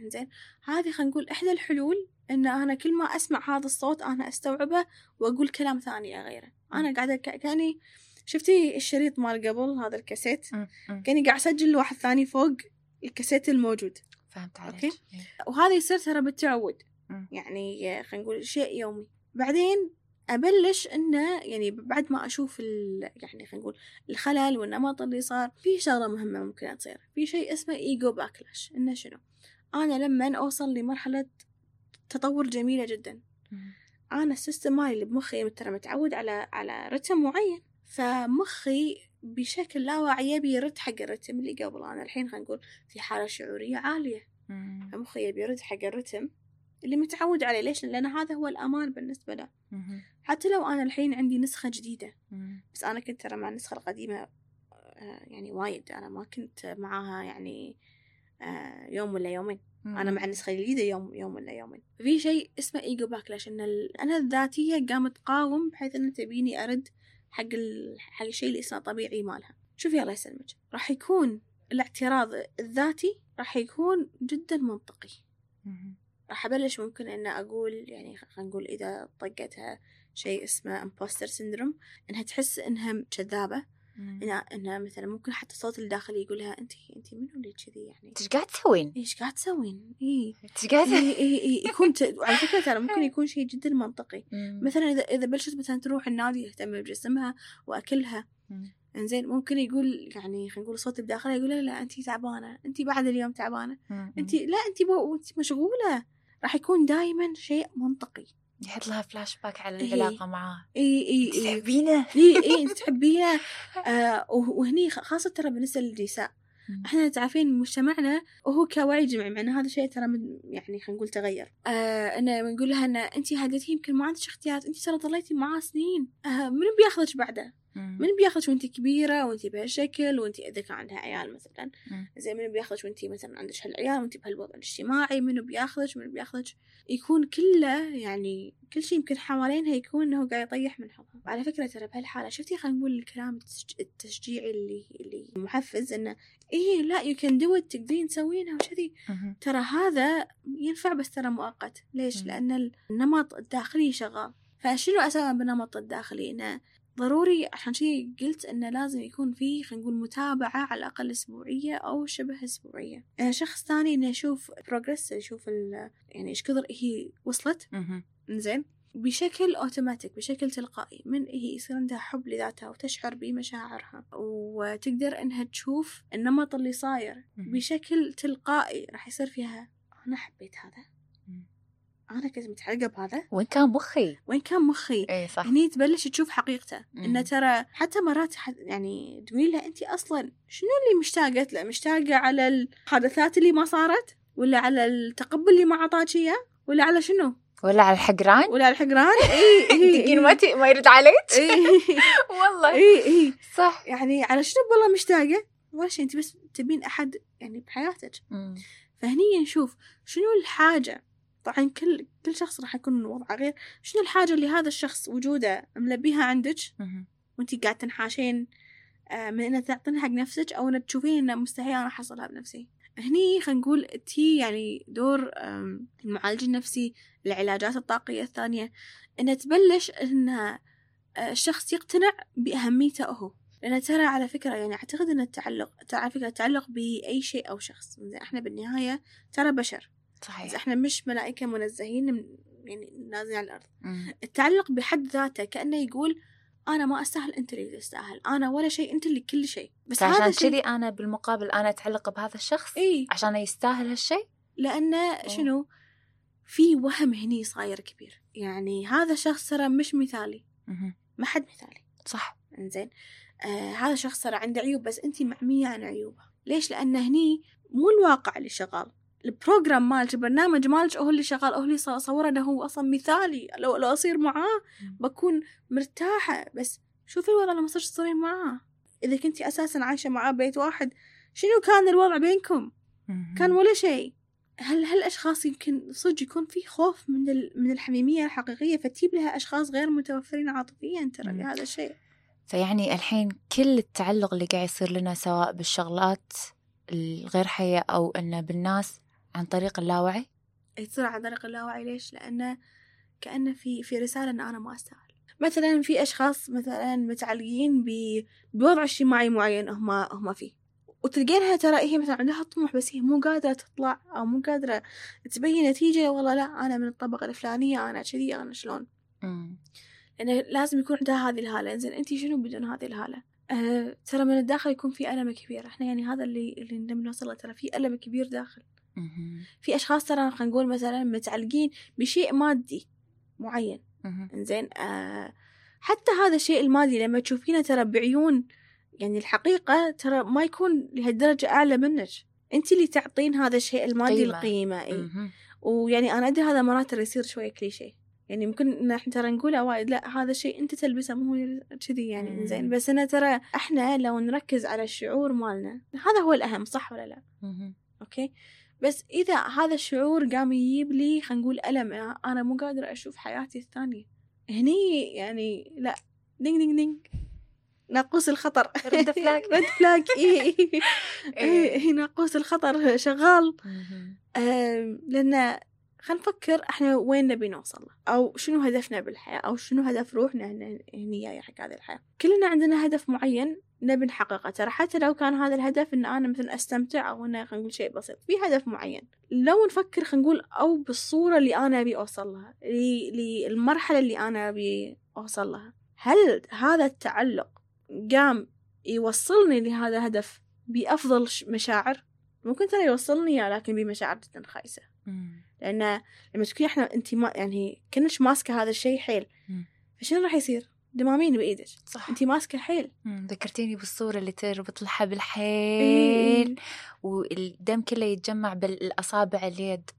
S2: زين هذه خلينا نقول إحدى الحلول إن أنا كل ما أسمع هذا الصوت أنا أستوعبه وأقول كلام ثاني غيره. أنا قاعدة كأني شفتي الشريط مال قبل هذا الكاسيت؟ كأني قاعد أسجل واحد ثاني فوق الكاسيت الموجود.
S1: فهمت عليك. okay؟
S2: إيه. وهذا يصير ترى بالتعود. يعني خلينا نقول شيء يومي. بعدين أبلش انه يعني بعد ما أشوف يعني خلينا نقول الخلل والنمط اللي صار في شغلة مهمة ممكن تصير. في شيء اسمه ego backlash إنه شنو؟ أنا لما أوصل لمرحلة تطور جميلة جدا أنا السيستم مالي اللي بمخي ترى متعود على على رتم معين. فمخي بشكل لا واعي يبي يرد حق الرتم اللي قبل أنا الحين خلينا نقول في حالة شعورية عالية. فمخي يبي يرد حق الرتم. اللي متعود عليه. ليش؟ لأن هذا هو الأمان بالنسبة له. حتى لو أنا الحين عندي نسخة جديدة
S1: مم.
S2: بس أنا كنت ترى مع النسخة القديمة آه، يعني وايد أنا ما كنت معاها يعني آه، يوم ولا يومين. أنا مع النسخة الجديدة يوم يوم ولا يومين. في شيء اسمه ego backlash إن ال- أنا الذاتية قامت تقاوم بحيث إن تبيني أرد حق ال... حق الشيء اللي اسمه طبيعي مالها. شوفي الله يسلمك. راح يكون الاعتراض الذاتي راح يكون جدا منطقي. راح أبلش ممكن إن أقول يعني خلينا نقول إذا طقتها شيء اسمه imposter syndrome إنها تحس إنها كذابة. إنها, إنها مثلا ممكن حتى الصوت الداخلي يقولها أنت أنت منو اللي كذي يعني
S1: إيش قاعد تسوين؟
S2: إيش قاعد تسوين؟ إيه
S1: إيش قاعد
S2: إيه إيه إيه يكون ت... على فكرة ترى ممكن يكون شيء جدا منطقي. مثلا إذا إذا بلشت مثلا تروح النادي تهتم بجسمها وأكلها. إنزين ممكن يقول يعني خلينا نقول الصوت الداخلي يقول لا لا انت تعبانة انت بعد اليوم
S1: تعبانة.
S2: انت لا انت. انت مشغولة راح يكون دائما شيء منطقي.
S1: يحط لها فلاش باك على
S2: إيه.
S1: العلاقة معاه.
S2: اي اي اي
S1: تحبينه؟
S2: اي اي إنت تحبينه؟ آه وه- وهني خاصة ترى بالنسبة للنساء. إحنا تعرفين مجتمعنا وهو كوعي جمعي مع ان هذا الشيء ترى من يعني خلينا نقول تغير. آه إنه بنقول لها ان انت هديتيه يمكن ما عندك اختيارات انت ترى ضليتي معاه سنين. آه من بياخذك بعده. من بياخذك وانت كبيرة وانت بهالشكل وانت اذا كان عندها عيال مثلا. زي من بياخذك وانت مثلا عندك هالعيال وانت بهالوضع الاجتماعي؟ منو بياخذك منو بياخذك يكون كله يعني كل شيء يمكن حوالينها يكون انه قاعد يطيح من حقها وعلى فكرة ترى بهالحالة شفتي خلينا نقول الكلام التشج- التشجيعي اللي اللي محفز إنه إيه لا you can do تقدرين تسوينها وكذي. ترى هذا ينفع بس ترى مؤقت. ليش. لأن النمط الداخلي شغال. فشنو أسوي بالنمط الداخلي؟ إنه ضروري عشان شي قلت انه لازم يكون في خلينا نقول متابعة على الأقل أسبوعية أو شبه أسبوعية آه، شخص ثاني إنه يشوف progress يشوف يعني إيش كثر هي وصلت. زين بشكل اوتوماتيك بشكل تلقائي من هي يصير عندها حب لذاتها وتشعر بمشاعرها وتقدر إنها تشوف النمط اللي صاير. بشكل تلقائي راح يصير فيها أنا حبيت هذا. أنا كنت متعلقة بهذا.
S1: وين كان مخي؟
S2: وين كان مخي؟
S1: اي صح.
S2: هني تبلش تشوف حقيقته. إنه ترى حتى مرات ح- يعني تقولي لها انت أصلا شنو اللي مشتاقة؟ له مشتاقة على الحدثات اللي ما صارت؟ ولا على التقبل اللي ما عطاك إياه؟ ولا على شنو؟
S1: ولا على الحقران؟
S2: ولا على الحقران؟ إي
S1: إي ما ما يرد عليك؟ والله.
S2: إي إي.
S1: صح.
S2: يعني على شنو والله مشتاقة؟ ولا شيء انت بس تبين أحد يعني بحياتك. فهني نشوف شنو الحاجة طبعا كل كل شخص راح يكون وضعه غير. شنو الحاجة اللي هذا الشخص وجوده ملبيها عندك؟
S1: مهم.
S2: وانتي قاعد تنحاشين آه، من انها تعطينها حق نفسك أو انها تشوفين إنه مستحيل أنا أحصلها بنفسي. هني خلينا نقول تي يعني دور المعالج النفسي العلاجات الطاقية الثانية. انها تبلش انها آه، الشخص يقتنع بأهميته هو. لأن ترى على فكرة يعني أعتقد أن التعلق ترى على فكرة التعلق بأي شيء أو شخص. إحنا بالنهاية ترى بشر. بس
S1: صحيح
S2: إحنا مش ملائكة منزهين من- يعني نازلين على الأرض.
S1: مم.
S2: التعلق بحد ذاته كأنه يقول أنا ما أستاهل أنت اللي تستاهل. أنا ولا شيء أنت اللي كل شيء. بس شيء
S1: كذي أنا بالمقابل أنا أتعلق بهذا الشخص
S2: إي.
S1: عشان يستاهل هالشيء؟
S2: لأنه شنو؟ في وهم هني صاير كبير. يعني هذا شخص ترى مش مثالي.
S1: مهم.
S2: ما حد مثالي.
S1: صح.
S2: إنزين؟ آه هذا شخص ترى عنده عيوب بس أنت معمية عن عيوبه. ليش؟ لأن هني مو الواقع اللي شغال. البروجرام مالك البرنامج مالك هو اللي شغال هو اللي صوره إنه هو أصلا مثالي لو لو أصير معاه. بكون مرتاحة بس شوفي الوضع لما صرت تصيرين معاه إذا كنتي أساسا عايشة معاه بيت واحد شنو كان الوضع بينكم؟ كان ولا شيء هل هالأشخاص يمكن صدق يكون في خوف من ال- من الحميمية الحقيقية فتجيب لها أشخاص غير متوفرين عاطفيا ترى. لهذا الشيء
S1: فيعني الحين كل التعلق اللي قاعد يصير لنا سواء بالشغلات الغير حية أو إنه بالناس عن طريق اللاوعي؟
S2: يصير عن طريق اللاوعي ليش؟ لأنه كأنه في في رسالة إن أنا ما أستاهل. مثلا في أشخاص مثلا متعلقين بوضع اجتماعي معين هم هم فيه. وتلقينها ترى هي مثلا عندها طموح بس هي مو قادرة تطلع أو مو قادرة تبين نتيجة والله لا أنا من الطبقة الفلانية أنا كذي أنا شلون. لأنه لازم يكون عندها هذه الهالة. إنزين أنت شنو بدون هذه الهالة؟ أه ترى من الداخل يكون في ألم كبير. إحنا يعني هذا اللي اللي نبي نوصله ترى في ألم كبير داخل. في أشخاص ترى خلينا نقول مثلا متعلقين بشيء مادي معين. إنزين آه حتى هذا الشيء المادي لما تشوفينه ترى بعيون يعني الحقيقة ترى ما يكون لهالدرجة أعلى منك أنت اللي تعطين هذا الشيء المادي
S1: قيمة.
S2: القيمة إيه؟
S1: مهم.
S2: ويعني أنا أدري هذا مرات ترى يصير شوية كليشيه يعني ممكن إن إحنا ترى نقولها وايد لا هذا الشيء أنت تلبسه مو كذي يعني. زين بس أنا ترى إحنا لو نركز على الشعور مالنا هذا هو الأهم صح ولا لا. okay بس إذا هذا الشعور قام يجيب لي خلينا نقول ألم أنا مو قادرة أشوف حياتي الثانية. هني يعني لا ding ding ding. ناقوس الخطر.
S1: red flag
S2: اي
S1: إيه.
S2: اي ناقوس الخطر شغال. لأن خلينا نفكر إحنا وين نبي نوصل؟ أو شنو هدفنا بالحياة؟ أو شنو هدف روحنا هنا هني جاية حق هذه الحياة؟ كلنا عندنا هدف معين نبي نحققه ترى حتى لو كان هذا الهدف إن أنا مثلا أستمتع أو إنه خلينا نقول شيء بسيط في هدف معين لو نفكر خلينا نقول أو بالصورة اللي أنا أبي أوصل لها للمرحلة اللي أنا أبي أوصل لها هل هذا التعلق قام يوصلني لهذا الهدف بأفضل ش- مشاعر ممكن ترى يوصلني إياه لكن بمشاعر جدا خايسة. لأن لما تكوني إحنا انت ما يعني كأنك ماسكة هذا الشيء حيل. فشنو راح يصير؟ دمامين بإيدك
S1: صح
S2: انت ماسكة حيل.
S1: ذكرتيني بالصورة اللي تربط الحبل
S2: إيه.
S1: حيل والدم كله يتجمع بالأصابع اليد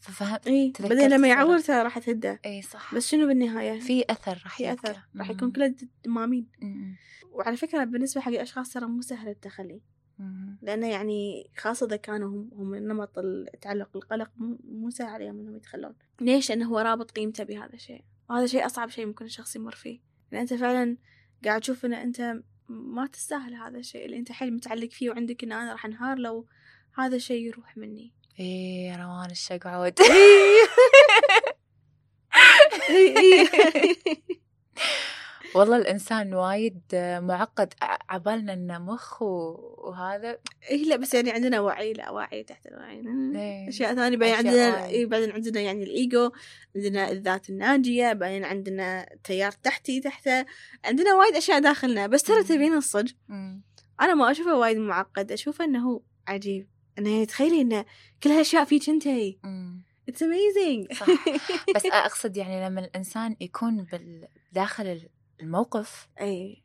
S1: ففهمت
S2: اي بعدين لما. يعور ترى راح تهدى
S1: اي صح
S2: بس شنو بالنهاية؟
S1: في أثر راح
S2: في. أثر راح. يكون كله دمامين
S1: مم.
S2: وعلى فكرة بالنسبة حق الأشخاص ترى مو سهل التخلي
S1: مم.
S2: لأنه يعني خاصة إذا كانوا هم, هم نمط التعلق القلق مو سهل عليهم إنهم يتخلون ليش؟ لأنه هو رابط قيمته بهذا الشيء وهذا شيء أصعب شيء ممكن الشخص يمر فيه لأن أنت فعلا قاعد تشوف إن أنت ما تستاهل هذا الشيء اللي أنت حيل متعلق فيه وعندك إن أنا راح أنهار لو هذا الشيء يروح مني.
S1: إيه روان الشقعود والله الإنسان وايد معقد عبالنا إنه مخ وهذا
S2: إيه لا بس يعني عندنا وعي لا وعي تحت الوعي
S1: إيه.
S2: أشياء ثانية بعدين عندنا
S1: وايد.
S2: إيه بعدين عندنا يعني الإيجو عندنا الذات الناجية بعدين عندنا تيار تحتي تحته عندنا وايد أشياء داخلنا بس ترى. تبين الصدق. أنا ما أشوفه وايد معقد أشوفه إنه هو عجيب إنه يعني تخيلي إنه كل هالأشياء فيك. It's amazing
S1: صح. بس أقصد يعني لما الإنسان يكون بال- داخل الموقف.
S2: أي.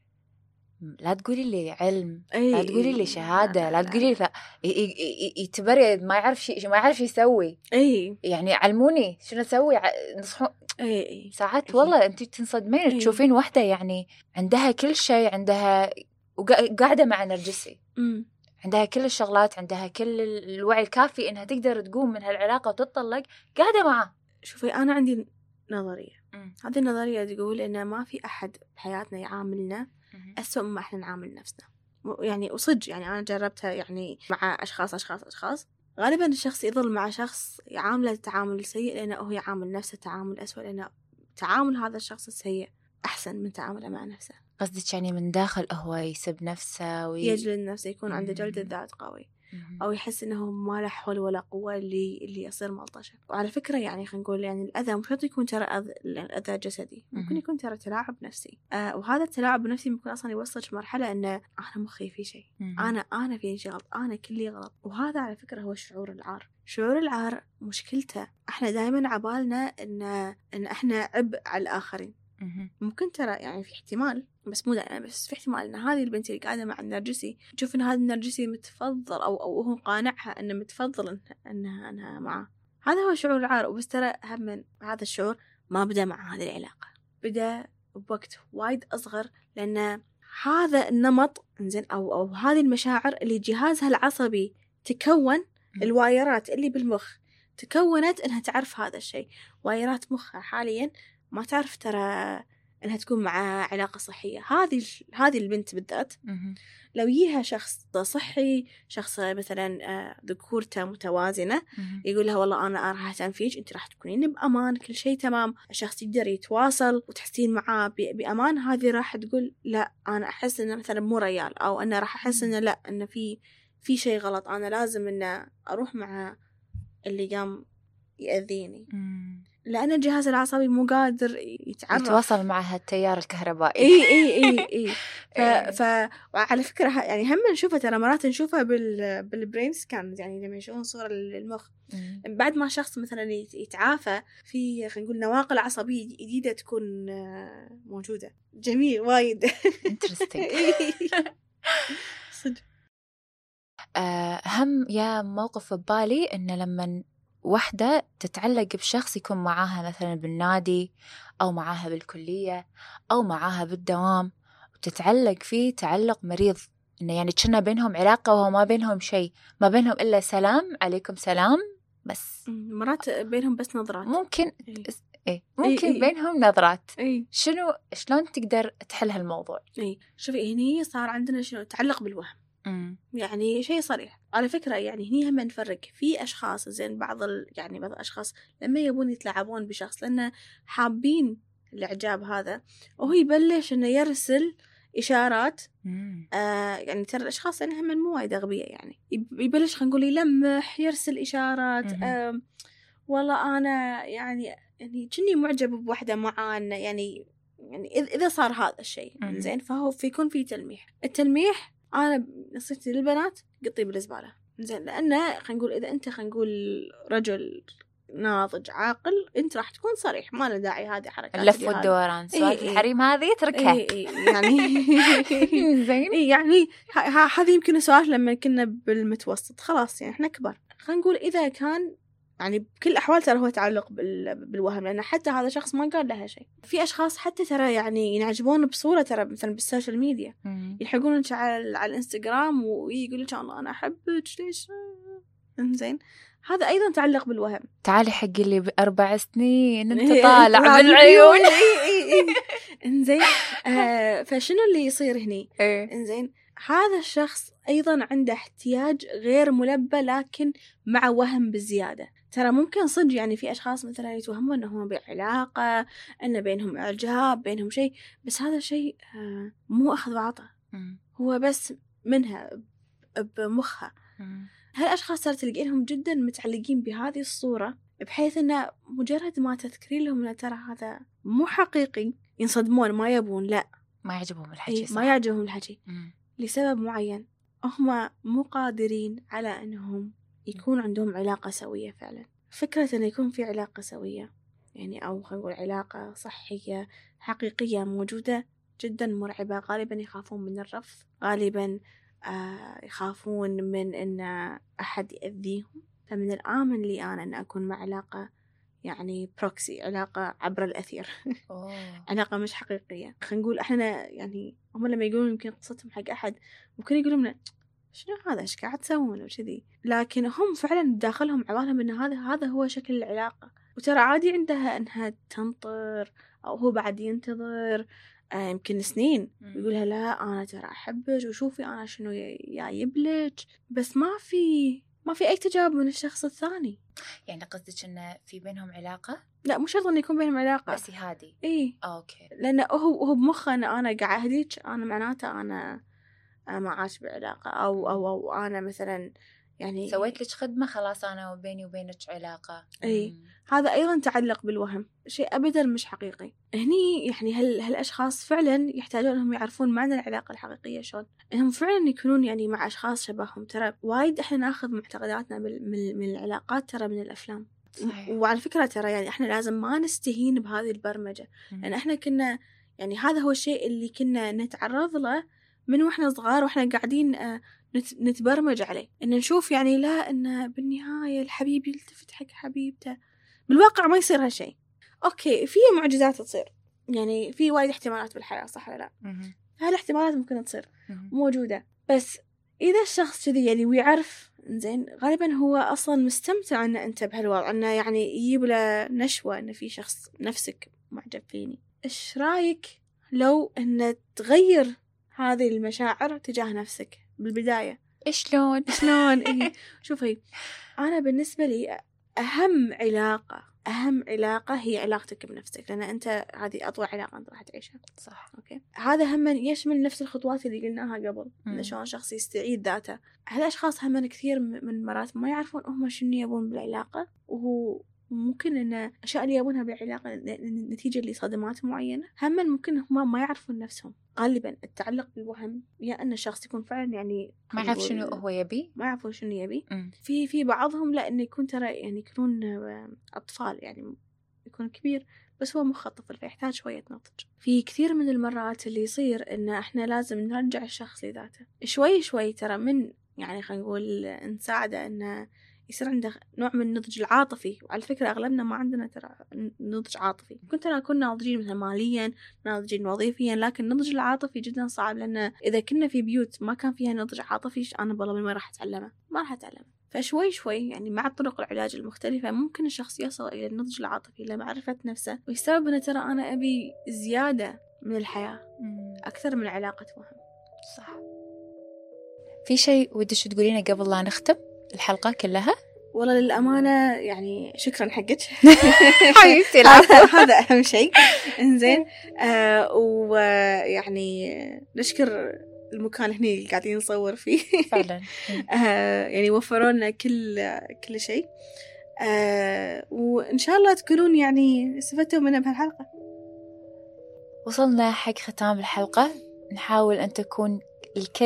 S1: لا تقولي لي علم
S2: أي
S1: لا تقولي لي شهادة لا تقولي لي لا ي- ي- ي- يتبرد ما يعرف شيء ما يعرف يسوي.
S2: أي.
S1: يعني علموني شنو أسوي
S2: أي أي.
S1: ساعات
S2: أكيد.
S1: والله انت تنصدمين
S2: إيه.
S1: تشوفين واحدة يعني عندها كل شيء عندها وقا- قاعدة مع نرجسي.
S2: أمم.
S1: عندها كل الشغلات عندها كل ال- الوعي الكافي إنها تقدر تقوم من هالعلاقة وتطلق قاعدة معه
S2: شوفي أنا عندي نظرية.
S1: مم.
S2: هذه النظرية تقول إن ما في أحد بحياتنا يعاملنا أسوأ مما إحنا نعامل نفسنا. يعني وصدق يعني أنا جربتها يعني مع أشخاص أشخاص أشخاص. غالبا الشخص يظل مع شخص يعامله تعامل سيء لأنه هو يعامل نفسه تعامل أسوأ لأنه تعامل هذا الشخص السيء أحسن من تعامله مع نفسه.
S1: قصدك يعني من داخل هو يسب نفسه وي...
S2: يجلد نفسه يكون عنده جلد. الذات قوي. أو يحس إنه ما له حول ولا قوة اللي اللي يصير ملطشة وعلى فكرة يعني خلينا نقول يعني الأذى مش شرط يكون ترى الأذى جسدي. ممكن. يكون ترى تلاعب نفسي. آه وهذا التلاعب النفسي ممكن أصلا يوصلك مرحلة إنه أنا مخي في شيء.
S1: مم.
S2: أنا أنا في شيء غلط أنا كلي غلط. وهذا على فكرة هو شعور العار. شعور العار مشكلته. إحنا دائما عبالنا إن إن إحنا عبء على
S1: الآخرين.
S2: ممكن ترى يعني في احتمال بس مو دائما بس في احتمال إن هذه البنت اللي قاعدة مع النرجسي تشوف إن هذا النرجسي متفضل أو أو هو قانعها إنه متفضل انها انها معه هذا هو شعور العار وبس ترى هم هذا الشعور ما بدأ مع هذه العلاقة. بدأ بوقت وايد أصغر لأن هذا النمط إنزين أو أو هذه المشاعر اللي جهازها العصبي تكون الوايرات اللي بالمخ تكونت إنها تعرف هذا الشيء. وايرات مخها حاليا ما تعرف ترى إنها تكون مع علاقة صحية هذه هذه البنت بالذات. لو يجيها شخص صحي شخص مثلا آه، ذكورته متوازنة
S1: مهم.
S2: يقول لها والله أنا راح اهتم فيك أنت راح تكونين بأمان كل شيء تمام الشخص يقدر يتواصل وتحسين معاه بأمان هذه راح تقول لا أنا أحس إنه مثلا مو ريال أو أنا راح أحس إنه لا إنه في في شيء غلط أنا لازم إنه أروح مع اللي قام يأذيني. لأن الجهاز العصبي مو قادر يتعرف.
S1: يتواصل معها التيار الكهربائي.
S2: إي إي إي إي. ف. ف وعلى فكرة ه- يعني هم نشوفها ترى مرات نشوفها بال بال brain scan يعني لما يشوفون صورة للمخ.
S1: مم.
S2: بعد ما شخص مثلا يت- يتعافى في خلينا نقول نواقل عصبية جديدة تكون آه، موجودة. جميل وايد.
S1: Interesting.
S2: صدق.
S1: آه، هم يا موقف ببالي إنه لما وحدة تتعلق بشخص يكون معاها مثلا بالنادي أو معاها بالكلية أو معاها بالدوام وتتعلق فيه تعلق مريض. إنه يعني كنا بينهم علاقة وهو ما بينهم شيء. ما بينهم إلا سلام عليكم سلام بس.
S2: مرات بينهم بس نظرات.
S1: ممكن
S2: إيه.
S1: إيه ممكن
S2: إيه.
S1: بينهم نظرات.
S2: إي.
S1: شنو شلون تقدر تحل هالموضوع؟
S2: إي. شوفي هني صار عندنا شنو تعلق بالوهم.
S1: مم.
S2: يعني شيء صريح على فكرة يعني هني هم نفرق في أشخاص زين بعض ال... يعني بعض الأشخاص لما يبون يتلاعبون بشخص لأنه حابين الإعجاب هذا وهو يبلش إنه يرسل إشارات
S1: مم.
S2: آه يعني ترى الأشخاص يعني هم مو وايد أغبياء يعني يب- يبلش خلينا نقول يلمح يرسل إشارات. آه والله أنا يعني يعني كني معجب بوحدة معانا يعني يعني إذ- إذا صار هذا الشيء. زين فهو فيكون في تلميح التلميح أنا نصيحتي للبنات قطيه بالزبالة زين لأنه خلينا نقول إذا أنت خلينا نقول رجل ناضج عاقل أنت راح تكون صريح. ما له داعي هذه حركات
S1: اللف. والدوران سوالف
S2: إيه.
S1: الحريم هذه اتركها.
S2: إي إي يعني.
S1: زين.
S2: إي يعني هذه يمكن سؤال لما كنا بالمتوسط. خلاص يعني إحنا كبار. خلينا نقول إذا كان يعني بكل الأحوال ترى هو تعلق بال... بالوهم لأن حتى هذا شخص ما قال لها شيء. في أشخاص حتى ترى يعني ينعجبون بصورة ترى مثلا بال social
S1: media.
S2: يلحقونك على, على الإنستغرام ويقول لك أنا أحبك ليش؟ زين هذا أيضا تعلق بالوهم.
S1: تعالي حق اللي بأربع سنين أنت
S2: إيه،
S1: طالع بالعيون
S2: اي اي إنزين. آه فشنو اللي يصير هني؟
S1: إيه.
S2: إنزين هذا الشخص أيضا عنده احتياج غير ملبى لكن مع وهم بالزياده ترى ممكن صدق يعني في أشخاص مثلا يتوهمون انهم بعلاقة إن بينهم إعجاب بينهم شيء بس هذا الشيء آه مو أخذ وعطاء. هو بس منها بمخها. هالأشخاص ترى تلقينهم جدا متعلقين بهذه الصورة بحيث إنه مجرد ما تذكرين لهم إن ترى هذا مو حقيقي ينصدمون ما يبون لا
S1: ما يعجبهم الحكي صح
S2: ما يعجبهم الحكي. لسبب معين هم مو قادرين على أنهم يكون عندهم علاقة سوية فعلا. فكرة أن يكون في علاقة سوية يعني أو خلينا نقول علاقة صحية حقيقية موجودة جدا مرعبة. غالبا يخافون من الرفض غالبا آه يخافون من أن أحد يأذيهم. فمن الآمن لي أنا أن أكون مع علاقة يعني بروكسي علاقة عبر الأثير. علاقة مش حقيقية. خلينا نقول إحنا يعني هم لما يقولون يمكن قصتهم حق أحد ممكن يقولون لنا شنو هذا؟ إيش قاعد تسوون وكذي؟ لكن هم فعلا بداخلهم عبالهم إن هذا هذا هو شكل العلاقة. وترى عادي عندها إنها تنطر أو هو بعد ينتظر آه يمكن سنين. يقولها لا أنا ترى أحبك وشوفي أنا شنو جايب لك. بس ما في ما في أي تجاوب من الشخص الثاني.
S1: يعني قصدك انه في بينهم علاقة؟
S2: لا مو شرط انه يكون بينهم علاقة.
S1: بس هذه
S2: إيه.
S1: أوكي.
S2: لأنه هو هو بمخه إن أنا قاعد اهديك أنا معناته أنا ما عاش بعلاقة أو أو أو أنا مثلا يعني
S1: سويت لك خدمة خلاص أنا وبيني وبينك علاقة. مم.
S2: هذا أيضا تعلق بالوهم شيء ابدا مش حقيقي. هني يعني هال هالأشخاص فعلا يحتاجون انهم يعرفون معنى العلاقة الحقيقية شلون. إنهم فعلا يكونون يعني مع أشخاص شبههم. ترى وايد إحنا ناخذ معتقداتنا من, من العلاقات ترى من الأفلام.
S1: صحيح.
S2: وعلى فكرة ترى يعني إحنا لازم ما نستهين بهذه البرمجة.
S1: مم.
S2: لأن إحنا كنا يعني هذا هو الشيء اللي كنا نتعرض له من وإحنا صغار وإحنا قاعدين آه، نت- نتبرمج عليه. إن نشوف يعني لا إن بالنهاية الحبيب يلتفت حق حبيبته. بالواقع ما يصير هالشيء أوكي في معجزات تصير. يعني في وايد احتمالات بالحياة صح ولا لا. هالاحتمالات ممكن تصير. موجودة. بس إذا الشخص كذي يعني ويعرف زين غالبا هو أصلا مستمتع إن أنت بهالوضع إنه يعني يجيب له نشوة إن في شخص نفسك معجب فيني. إيش رأيك لو إن تغير هذه المشاعر تجاه نفسك بالبداية.
S1: شلون
S2: شلون إيه. شوفي أنا بالنسبة لي أهم علاقة أهم علاقة هي علاقتك بنفسك لأن أنت هذه أطول علاقة أنت راح تعيشها.
S1: صح.
S2: أوكي. هذا هم يشمل نفس الخطوات اللي قلناها قبل. انه شلون شخص يستعيد ذاته. هالأشخاص هم كثير من المرات ما يعرفون هم شنو يبون بالعلاقة وهو ممكن إن الاشياء اللي يبونها بالعلاقه نتيجة لصدمات معينة. هم ممكن هم ما يعرفون نفسهم. غالبا التعلق بالوهم يا إن الشخص يكون فعلا يعني
S1: ما يعرف شنو هو يبي.
S2: ما يعرفون شنو يبي. في في بعضهم لا إنه يكون ترى يعني يكونون أطفال يعني يكون كبير بس هو مخه طفل فيحتاج شوية نضج. في كثير من المرات اللي يصير إن إحنا لازم نرجع الشخص لذاته. شوي شوي ترى من يعني خلينا نقول نساعده إنه يصير عنده نوع من النضج العاطفي. وعلى فكرة أغلبنا ما عندنا ترى نضج عاطفي. ممكن ترى كنا ناضجين مثلا ماليا ناضجين وظيفيا لكن النضج العاطفي جدا صعب لأن إذا كنا في بيوت ما كان فيها نضج عاطفي أنا والله من وين راح أتعلمه؟ ما راح أتعلمه. فشوي شوي يعني مع طرق العلاج المختلفة ممكن الشخص يصل إلى النضج العاطفي لمعرفة نفسه. ويستوعب أنه ترى أنا أبي زيادة من الحياة أكثر من علاقة وهم
S1: صح. في شيء ودك تقولينه قبل لا نختم؟ الحلقة كلها؟
S2: والله للأمانة يعني شكرا حقك.
S1: حبيبتي
S2: هذا أهم شيء. إنزين. آه ويعني نشكر المكان هني اللي قاعدين نصور فيه.
S1: فعلا.
S2: آه يعني وفروا لنا كل كل شيء. آه وإن شاء الله تكونون يعني استفدتوا منها بهالحلقة.
S1: وصلنا حق ختام الحلقة. نحاول أن تكون.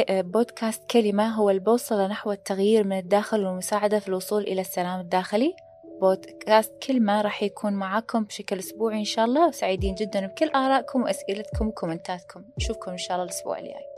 S1: بودكاست كلمة هو البوصلة نحو التغيير من الداخل والمساعدة في الوصول إلى السلام الداخلي. بودكاست كلمة راح يكون معاكم بشكل أسبوعي إن شاء الله. وسعيدين جدا بكل آرائكم وأسئلتكم وكومنتاتكم. نشوفكم إن شاء الله الأسبوع الجاي.